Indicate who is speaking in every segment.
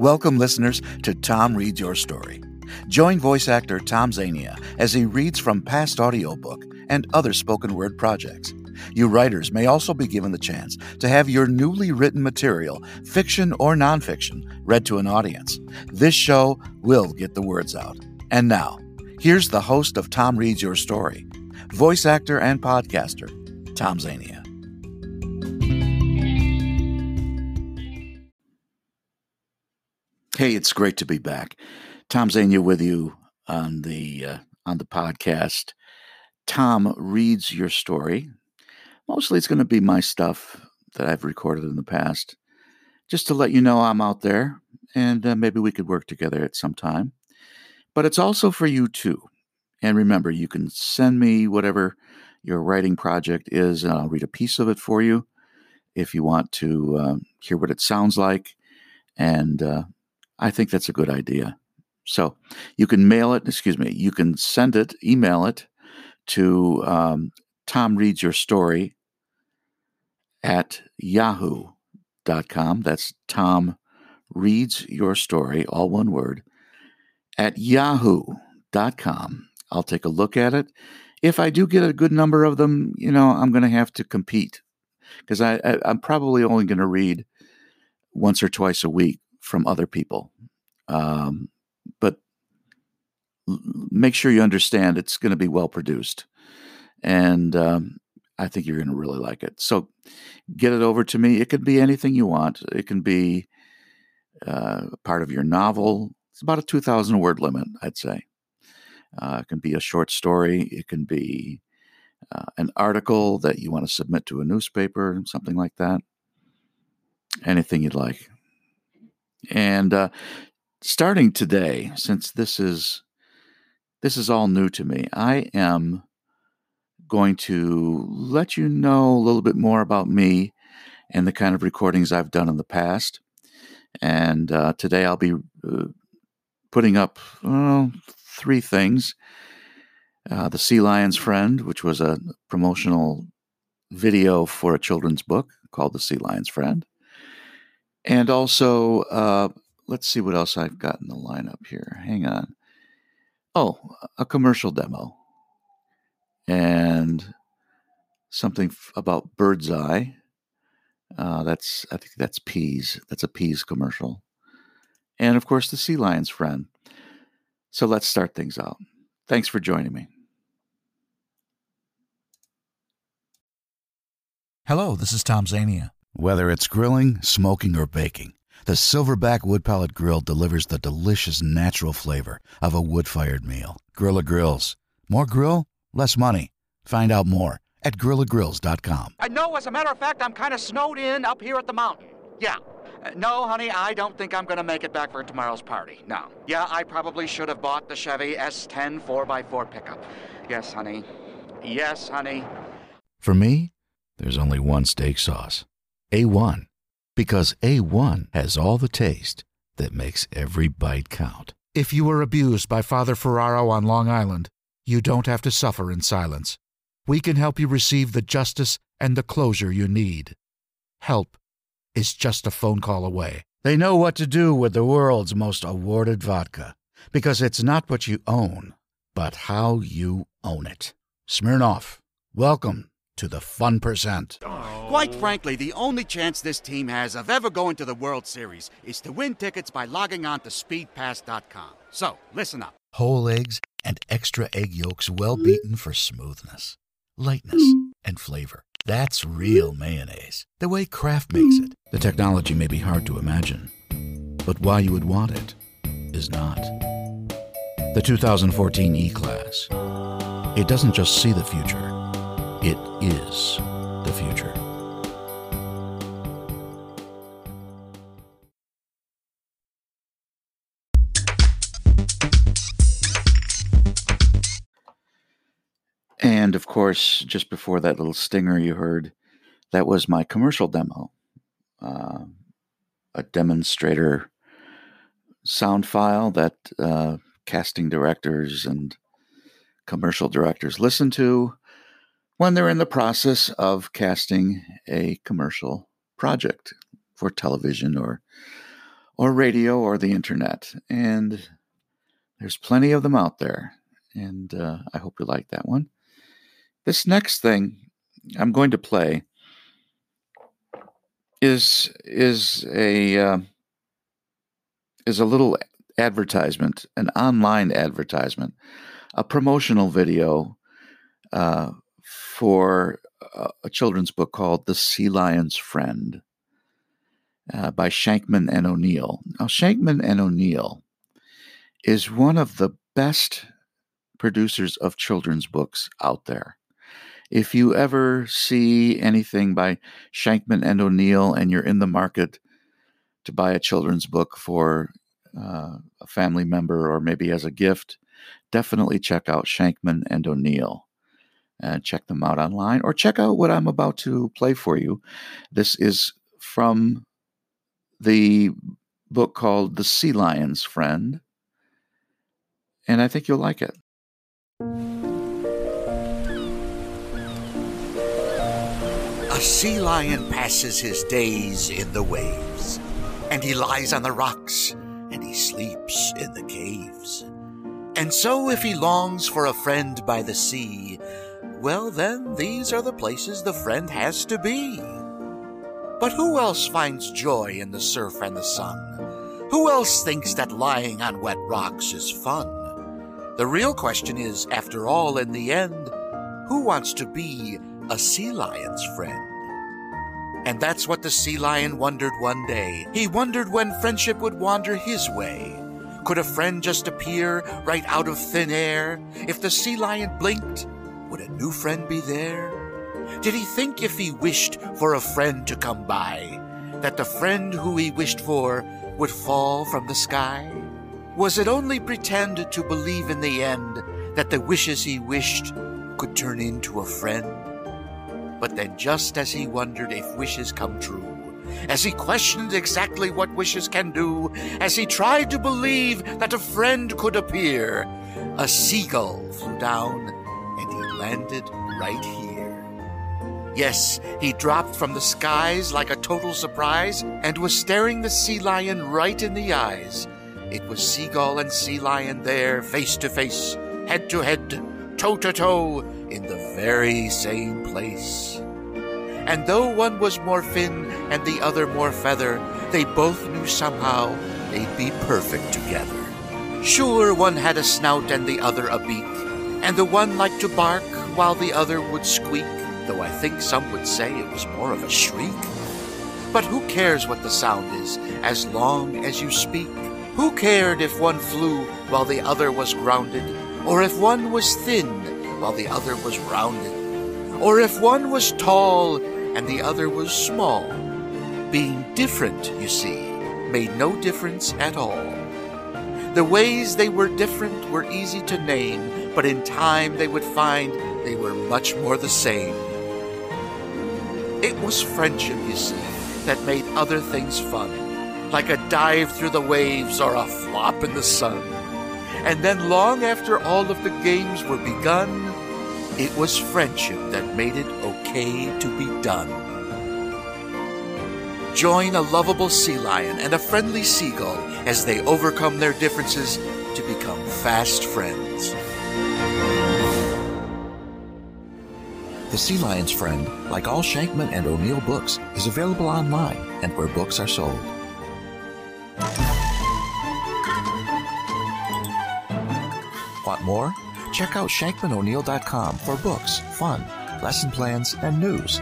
Speaker 1: Welcome, listeners, to Tom Reads Your Story. Join voice actor Tom Zania as he reads from past audiobook and other spoken word projects. You writers may also be given the chance to have your newly written material, fiction or nonfiction, read to an audience. This show will get the words out. And now, here's the host of Tom Reads Your Story, voice actor and podcaster, Tom Zania. Hey, it's great to be back. Tom Zania with you on the uh, on the podcast. Tom reads your story. Mostly, it's going to be my stuff that I've recorded in the past, just to let you know I'm out there, and uh, maybe we could work together at some time. But it's also for you too. And remember, you can send me whatever your writing project is, and I'll read a piece of it for you if you want to uh, hear what it sounds like and uh, I think that's a good idea. So you can mail it, excuse me, you can send it, email it to um, Tom Reads Your Story at yahoo.com. That's Tom Reads Your Story, all one word, at yahoo.com. I'll take a look at it. If I do get a good number of them, you know, I'm going to have to compete because I, I, I'm probably only going to read once or twice a week from other people. Um, but make sure you understand it's going to be well produced. And um, I think you're going to really like it. So get it over to me. It could be anything you want, it can be uh, part of your novel. It's about a 2,000 word limit, I'd say. Uh, it can be a short story, it can be uh, an article that you want to submit to a newspaper, something like that. Anything you'd like. And uh, starting today, since this is this is all new to me, I am going to let you know a little bit more about me and the kind of recordings I've done in the past. And uh, today I'll be uh, putting up three things. Uh, the Sea Lion's Friend, which was a promotional video for a children's book called The Sea Lion's Friend and also uh, let's see what else I've got in the lineup here. Hang on. Oh, a commercial demo and something f- about Bird's Eye. Uh, that's I think that's peas. That's a peas commercial, and of course the sea lion's friend. So let's start things out. Thanks for joining me.
Speaker 2: Hello, this is Tom Zania.
Speaker 1: Whether it's grilling, smoking, or baking, the Silverback Wood Pellet Grill delivers the delicious natural flavor of a wood fired meal. Grilla Grills. More grill, less money. Find out more at GrillaGrills.com.
Speaker 3: I know, as a matter of fact, I'm kind of snowed in up here at the mountain. Yeah. Uh, no, honey, I don't think I'm going to make it back for tomorrow's party. No. Yeah, I probably should have bought the Chevy S10 4x4 pickup. Yes, honey. Yes, honey.
Speaker 1: For me, there's only one steak sauce a1. Because A1 has all the taste that makes every bite count.
Speaker 2: If you were abused by Father Ferraro on Long Island, you don't have to suffer in silence. We can help you receive the justice and the closure you need. Help is just a phone call away.
Speaker 1: They know what to do with the world's most awarded vodka because it's not what you own, but how you own it. Smirnoff, welcome to the fun percent.
Speaker 3: Quite frankly, the only chance this team has of ever going to the World Series is to win tickets by logging on to speedpass.com. So, listen up.
Speaker 1: Whole eggs and extra egg yolks well beaten for smoothness, lightness, and flavor. That's real mayonnaise, the way Kraft makes it. The technology may be hard to imagine, but why you would want it is not. The 2014 E Class. It doesn't just see the future it is the future. And of course, just before that little stinger you heard, that was my commercial demo, uh, a demonstrator sound file that uh, casting directors and commercial directors listen to when they're in the process of casting a commercial project for television or
Speaker 4: or radio or the internet. And there's plenty of them out there. And uh, I hope you like that one. This next thing I'm going to play is is a uh, is a little advertisement, an online advertisement, a promotional video uh, for a, a children's book called The Sea Lion's Friend uh, by Shankman and O'Neill. Now, Shankman and O'Neill is one of the best producers of children's books out there. If you ever see anything by Shankman and O'Neill and you're in the market to buy a children's book for uh, a family member or maybe as a gift, definitely check out Shankman and O'Neill. And check them out online or check out what I'm about to play for you. This is from the book called The Sea Lion's Friend, and I think you'll like it.
Speaker 1: A sea lion passes his days in the waves, and he lies on the rocks, and he sleeps in the caves. And so, if he longs for a friend by the sea, well, then these are the places the friend has to be. But who else finds joy in the surf and the sun? Who else thinks that lying on wet rocks is fun? The real question is, after all, in the end, who wants to be a sea lion's friend? And that's what the sea lion wondered one day. He wondered when friendship would wander his way. Could a friend just appear right out of thin air? If the sea lion blinked, would a new friend be there? Did he think if he wished for a friend to come by, that the friend who he wished for would fall from the sky? Was it only pretend to believe in the end that the wishes he wished could turn into a friend? But then, just as he wondered if wishes come true, as he questioned exactly what wishes can do, as he tried to believe that a friend could appear, a seagull flew down landed right here. Yes, he dropped from the skies like a total surprise and was staring the sea lion right in the eyes. It was seagull and sea lion there, face to face, head to head, toe to toe, in the very same place. And though one was more fin and the other more feather, they both knew somehow they'd be perfect together. Sure, one had a snout and the other a beak, and the one liked to bark while the other would squeak, though I think some would say it was more of a shriek. But who cares what the sound is, as long as you speak? Who cared if one flew while the other was grounded, or if one was thin while the other was rounded, or if one was tall and the other was small? Being different, you see, made no difference at all. The ways they were different were easy to name, but in time they would find they were much more the same. It was friendship, you see, that made other things fun like a dive through the waves or a flop in the sun. And then, long after all of the games were begun, it was friendship that made it okay to be done. Join a lovable sea lion and a friendly seagull as they overcome their differences to become fast friends.
Speaker 5: The Sea Lion's Friend, like all Shankman and O'Neill books, is available online and where books are sold. Want more? Check out ShankmanO'Neill.com for books, fun, lesson plans, and news.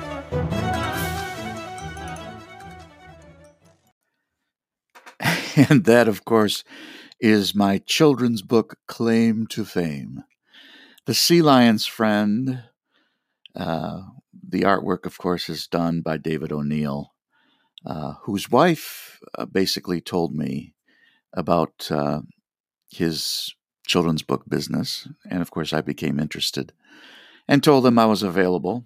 Speaker 4: And that, of course, is my children's book, Claim to Fame. The Sea Lion's Friend. Uh, the artwork, of course, is done by David O'Neill, uh, whose wife uh, basically told me about uh, his children's book business. And of course, I became interested and told him I was available.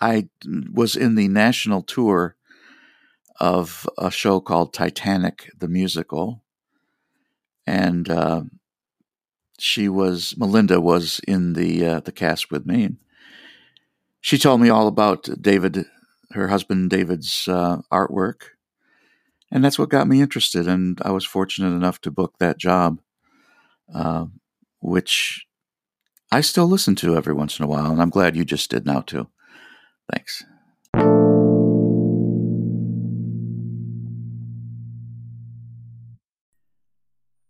Speaker 4: I was in the national tour of a show called Titanic the Musical. And uh, she was, Melinda was in the, the cast with me. She told me all about David, her husband David's uh, artwork
Speaker 1: and that's what got me interested. And I was fortunate enough to book that job, uh, which I still listen to every once in a while. And I'm glad you just did now, too. Thanks.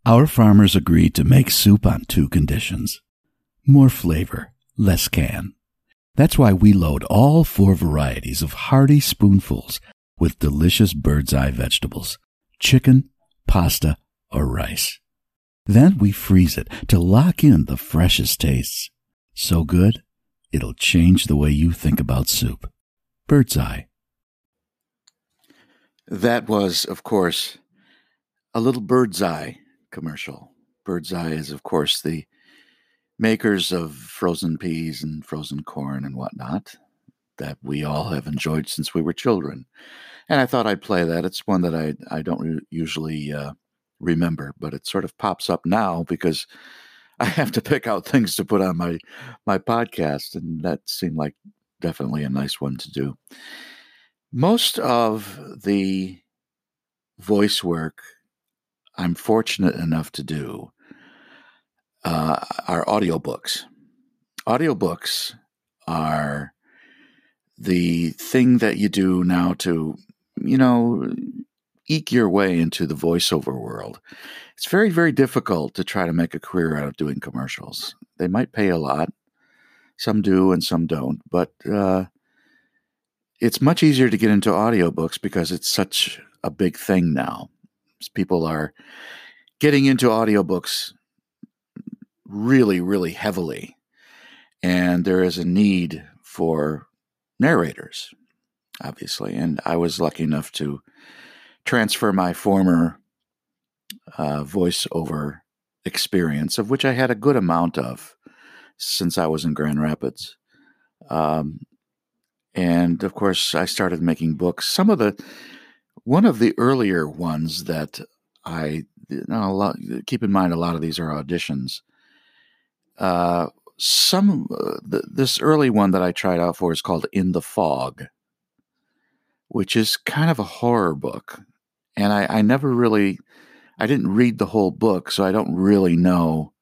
Speaker 6: Our farmers agreed to make soup on two conditions more flavor, less can. That's why we load all four varieties of hearty spoonfuls with delicious bird's eye vegetables chicken, pasta, or rice. Then we freeze it to lock in the freshest tastes. So good, it'll change the way you think about soup. Bird's eye.
Speaker 1: That was, of course, a little bird's eye commercial. Bird's Eye is, of course, the makers of frozen peas and frozen corn and whatnot that we all have enjoyed since we were children. And I thought I'd play that. It's one that I I don't re- usually uh, remember, but it sort of pops up now because I have to pick out things to put on my my podcast, and that seemed like definitely a nice one to do. Most of the voice work I'm fortunate enough to do uh, are audiobooks. Audiobooks are the thing that you do now to, you know, eke your way into the voiceover world. It's very, very difficult to try to make a career out of doing commercials. They might pay a lot, some do and some don't, but uh, it's much easier to get into audiobooks because it's such a big thing now people are getting into audiobooks really, really heavily. And there is a need for narrators, obviously. And I was lucky enough to transfer my former uh, voiceover experience, of which I had a good amount of since I was in Grand Rapids. Um, and of course, I started making books. Some of the one of the earlier ones that I keep in mind, a lot of these are auditions. Uh, some uh, th- this early one that I tried out for is called In the Fog, which is kind of a horror book, and I, I never really, I didn't read the whole book, so I don't really know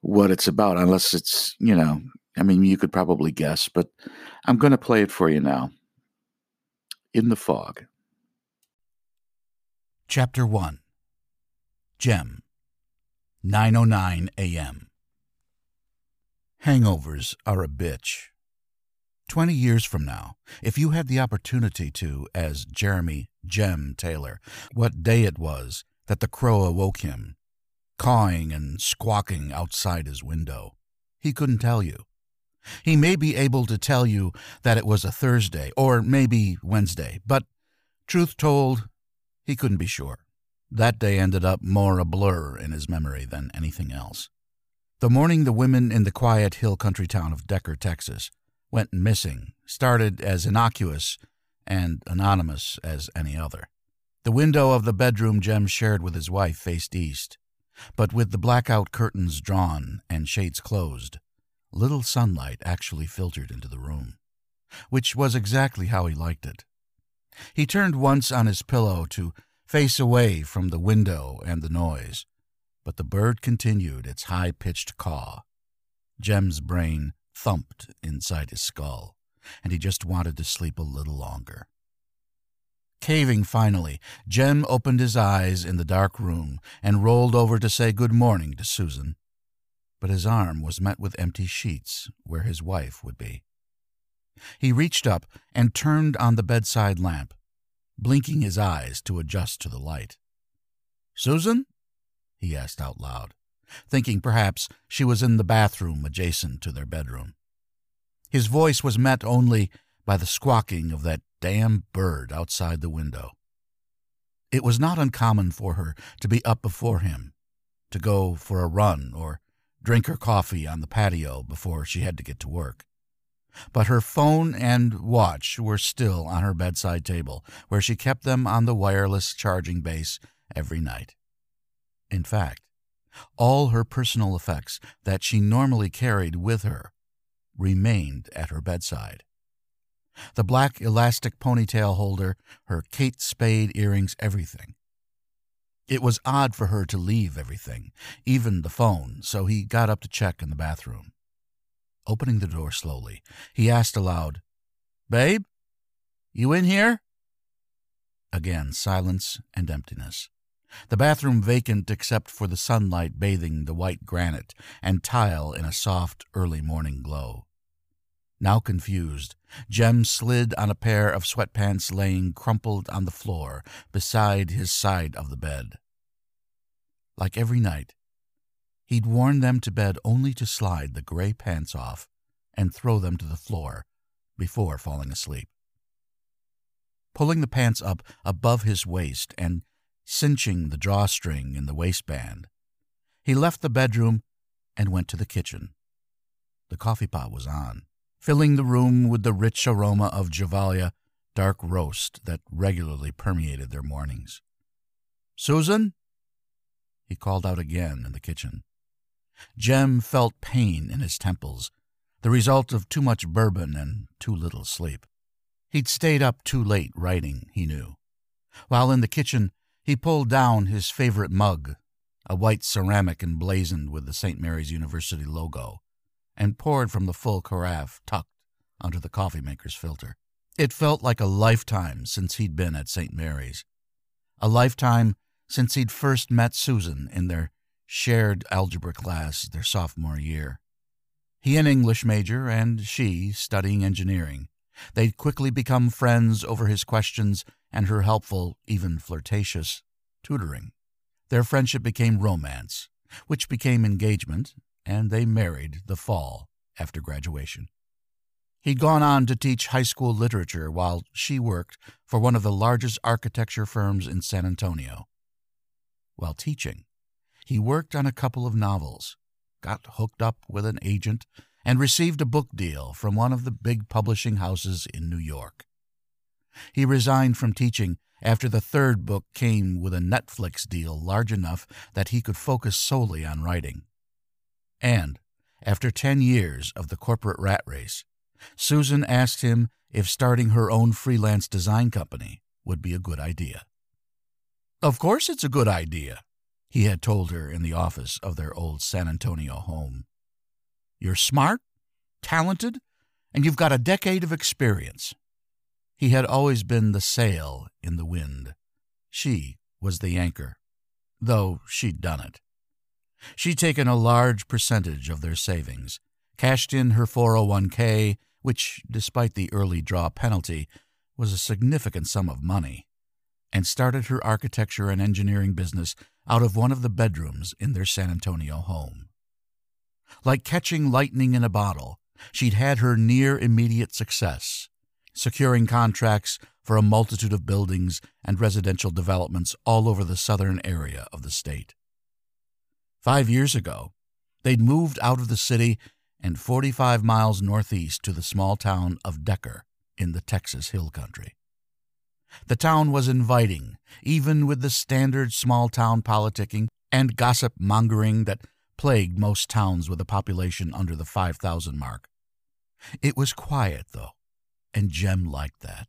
Speaker 1: what it's about unless it's you know, I mean, you could probably guess, but I'm going to play it for you now. In the Fog.
Speaker 2: Chapter 1 Jem 9:09 a.m. Hangovers are a bitch. 20 years from now, if you had the opportunity to as Jeremy Jem Taylor, what day it was that the crow awoke him, cawing and squawking outside his window, he couldn't tell you. He may be able to tell you that it was a Thursday or maybe Wednesday, but truth told, he couldn't be sure. That day ended up more a blur in his memory than anything else. The morning the women in the quiet hill country town of Decker, Texas, went missing started as innocuous and anonymous as any other. The window of the bedroom Jem shared with his wife faced east, but with the blackout curtains drawn and shades closed, little sunlight actually filtered into the room, which was exactly how he liked it. He turned once on his pillow to face away from the window and the noise, but the bird continued its high pitched caw. Jem's brain thumped inside his skull, and he just wanted to sleep a little longer. Caving finally, Jem opened his eyes in the dark room and rolled over to say good morning to Susan. But his arm was met with empty sheets where his wife would be. He reached up and turned on the bedside lamp, blinking his eyes to adjust to the light. Susan? He asked out loud, thinking perhaps she was in the bathroom adjacent to their bedroom. His voice was met only by the squawking of that damn bird outside the window. It was not uncommon for her to be up before him, to go for a run or drink her coffee on the patio before she had to get to work. But her phone and watch were still on her bedside table, where she kept them on the wireless charging base every night. In fact, all her personal effects that she normally carried with her remained at her bedside.
Speaker 1: The black elastic ponytail holder, her Kate Spade earrings, everything. It was odd for her to leave everything, even the phone, so he got up to check in the bathroom. Opening the door slowly, he asked aloud, Babe, you in here? Again, silence and emptiness. The bathroom vacant except for the sunlight bathing the white granite and tile in a soft early morning glow. Now confused, Jem slid on a pair of sweatpants laying crumpled on the floor beside his side of the bed. Like every night, he'd worn them to bed only to slide the gray pants off and throw them to the floor before falling asleep. Pulling the pants up above his waist and cinching the drawstring in the waistband, he left the bedroom and went to the kitchen. The coffee pot was on, filling the room with the rich aroma of Gevalia dark roast that regularly permeated their mornings. Susan? He called out again in the kitchen. Jem felt pain in his temples, the result of too much bourbon and too little sleep. He'd stayed up too late writing, he knew. While in the kitchen, he pulled down his favorite mug, a white ceramic emblazoned with the St. Mary's University logo, and poured from the full carafe tucked under the coffee maker's filter. It felt like a lifetime since he'd been at St. Mary's, a lifetime since he'd first met Susan in their shared algebra class their sophomore year. He an English major, and she studying engineering. They'd quickly become friends over his questions and her helpful, even flirtatious, tutoring. Their friendship became romance, which became engagement, and they married the fall after graduation. He'd gone on to teach high school literature while she worked for one of the largest architecture firms in San Antonio. While teaching, he worked on a couple of novels, got hooked up with an agent, and received a book deal from one of the big publishing houses in New York. He resigned from teaching after the third book came with a Netflix deal large enough that he could focus solely on writing. And, after 10 years of the corporate rat race, Susan asked him if starting her own freelance design company would be a good idea. Of course, it's a good idea, he had told her in the office of their old San Antonio home. You're smart, talented, and you've got a decade of experience. He had always been the sail in the wind. She was the anchor, though she'd done it. She'd taken a large percentage of their savings, cashed in her 401k, which, despite the early draw penalty, was a significant sum of money, and started her architecture and engineering business out of one of the bedrooms in their San Antonio home. Like catching lightning in a bottle, she'd had her near immediate success securing contracts for a multitude of buildings and residential developments all over the southern area of the state. Five years ago, they'd moved out of the city and 45 miles northeast to the small town of Decker in the Texas Hill Country. The town was inviting, even with the standard small town politicking and gossip mongering that plagued most towns with a population under the 5,000 mark. It was quiet, though, and Jem liked that.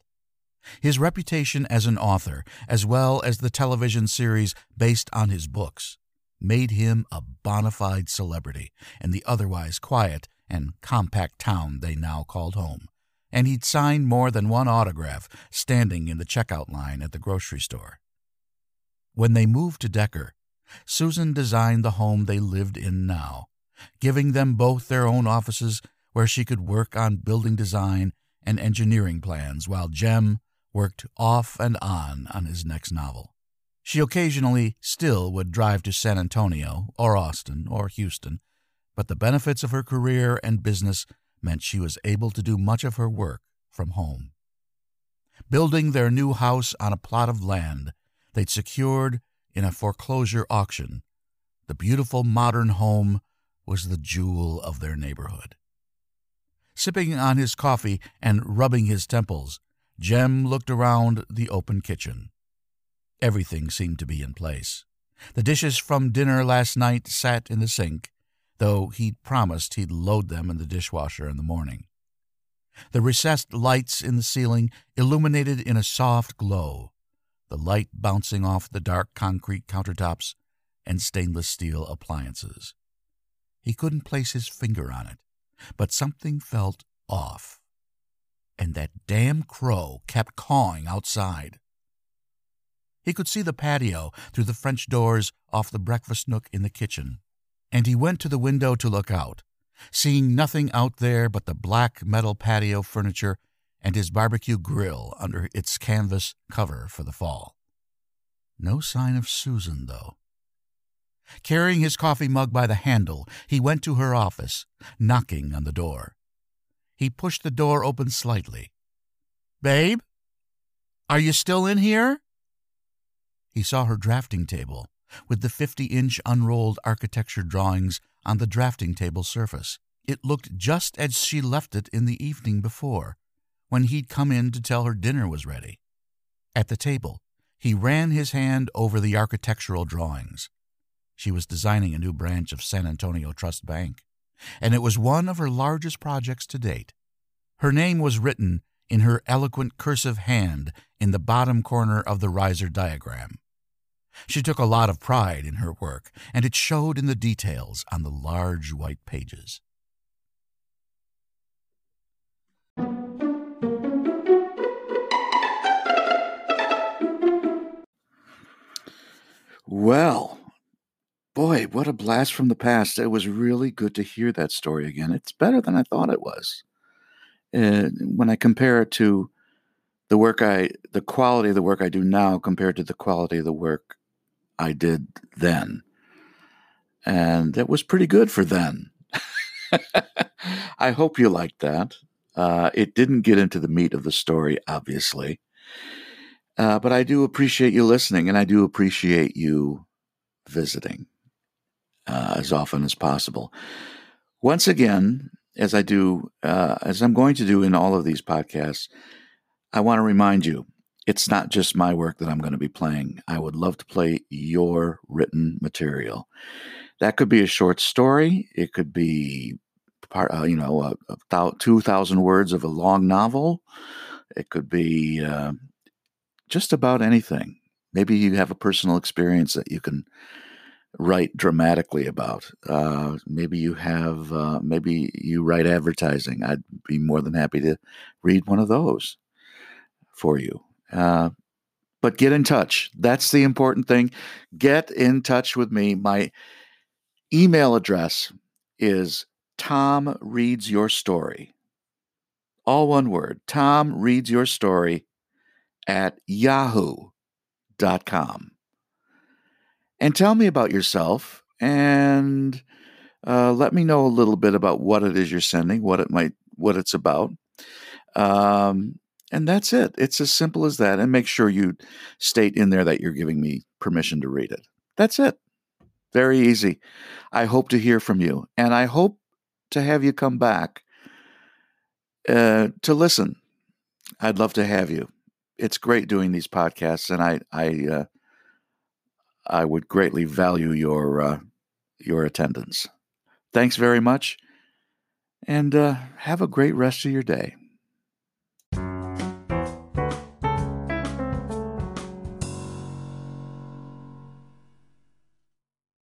Speaker 1: His reputation as an author, as well as the television series based on his books, made him a bona fide celebrity in the otherwise quiet and compact town they now called home, and he'd signed more than one autograph standing in the checkout line at the grocery store. When they moved to Decker, Susan designed the home they lived in now, giving them both their own offices where she could work on building design and engineering plans while Jem worked off and on on his next novel. She occasionally still would drive to San Antonio or Austin or Houston, but the benefits of her career and business meant she was able to do much of her work from home. Building their new house on a plot of land they'd secured in a foreclosure auction, the beautiful modern home was the jewel of their neighborhood. Sipping on his coffee and rubbing his temples, Jem looked around the open kitchen. Everything seemed to be in place. The dishes from dinner last night sat in the sink, though he'd promised he'd load them in the dishwasher in the morning.
Speaker 2: The recessed lights in the ceiling illuminated in a soft glow, the light bouncing off the dark concrete countertops and stainless steel appliances. He couldn't place his finger on it, but something felt off. And that damn crow kept cawing outside. He could see the patio through the French doors off the breakfast nook in the kitchen, and he went to the window to look out, seeing nothing out there but the black metal patio furniture and his barbecue grill under its canvas cover for the fall. No sign of Susan, though. Carrying his coffee mug by the handle, he went to her office, knocking on the door. He pushed the door open slightly. Babe? Are you still in here? He saw her drafting table, with the 50 inch unrolled architecture drawings on the drafting table surface. It looked just as she left it in the evening before, when he'd come in to tell her dinner was ready. At the table, he ran his hand over the architectural drawings. She was designing a new branch of San Antonio Trust Bank, and it was one of her largest projects to date. Her name was written in her eloquent cursive hand in the bottom corner of the riser diagram. She took a lot of pride in her work, and it showed in the details on the large white pages.
Speaker 1: Well, boy, what a blast from the past. It was really good to hear that story again. It's better than I thought it was. When I compare it to the work I, the quality of the work I do now compared to the quality of the work I did then. And it was pretty good for then. I hope you liked that. Uh, it didn't get into the meat of the story, obviously. Uh, but I do appreciate you listening, and I do appreciate you visiting uh, as often as possible. Once again, as I do, uh, as I'm going to do in all of these podcasts, I want to remind you it's not just my work that I'm going to be playing. I would love to play your written material. That could be a short story. It could be part, uh, you know, a, a, two thousand words of a long novel. It could be uh, just about anything. Maybe you have a personal experience that you can write dramatically about. Uh, maybe you have, uh, maybe you write advertising. I'd be more than happy to read one of those for you. Uh, but get in touch. That's the important thing. Get in touch with me. My email address is Tom reads your story. All one word. Tom reads your story at yahoo.com. And tell me about yourself and uh, let me know a little bit about what it is you're sending, what it might, what it's about. Um, and that's it. It's as simple as that. And make sure you state in there that you're giving me permission to read it. That's it. Very easy. I hope to hear from you. And I hope to have you come back uh, to listen. I'd love to have you it's great doing these podcasts, and I I uh, I would greatly value your uh, your attendance. Thanks very much, and uh, have a great rest of your day.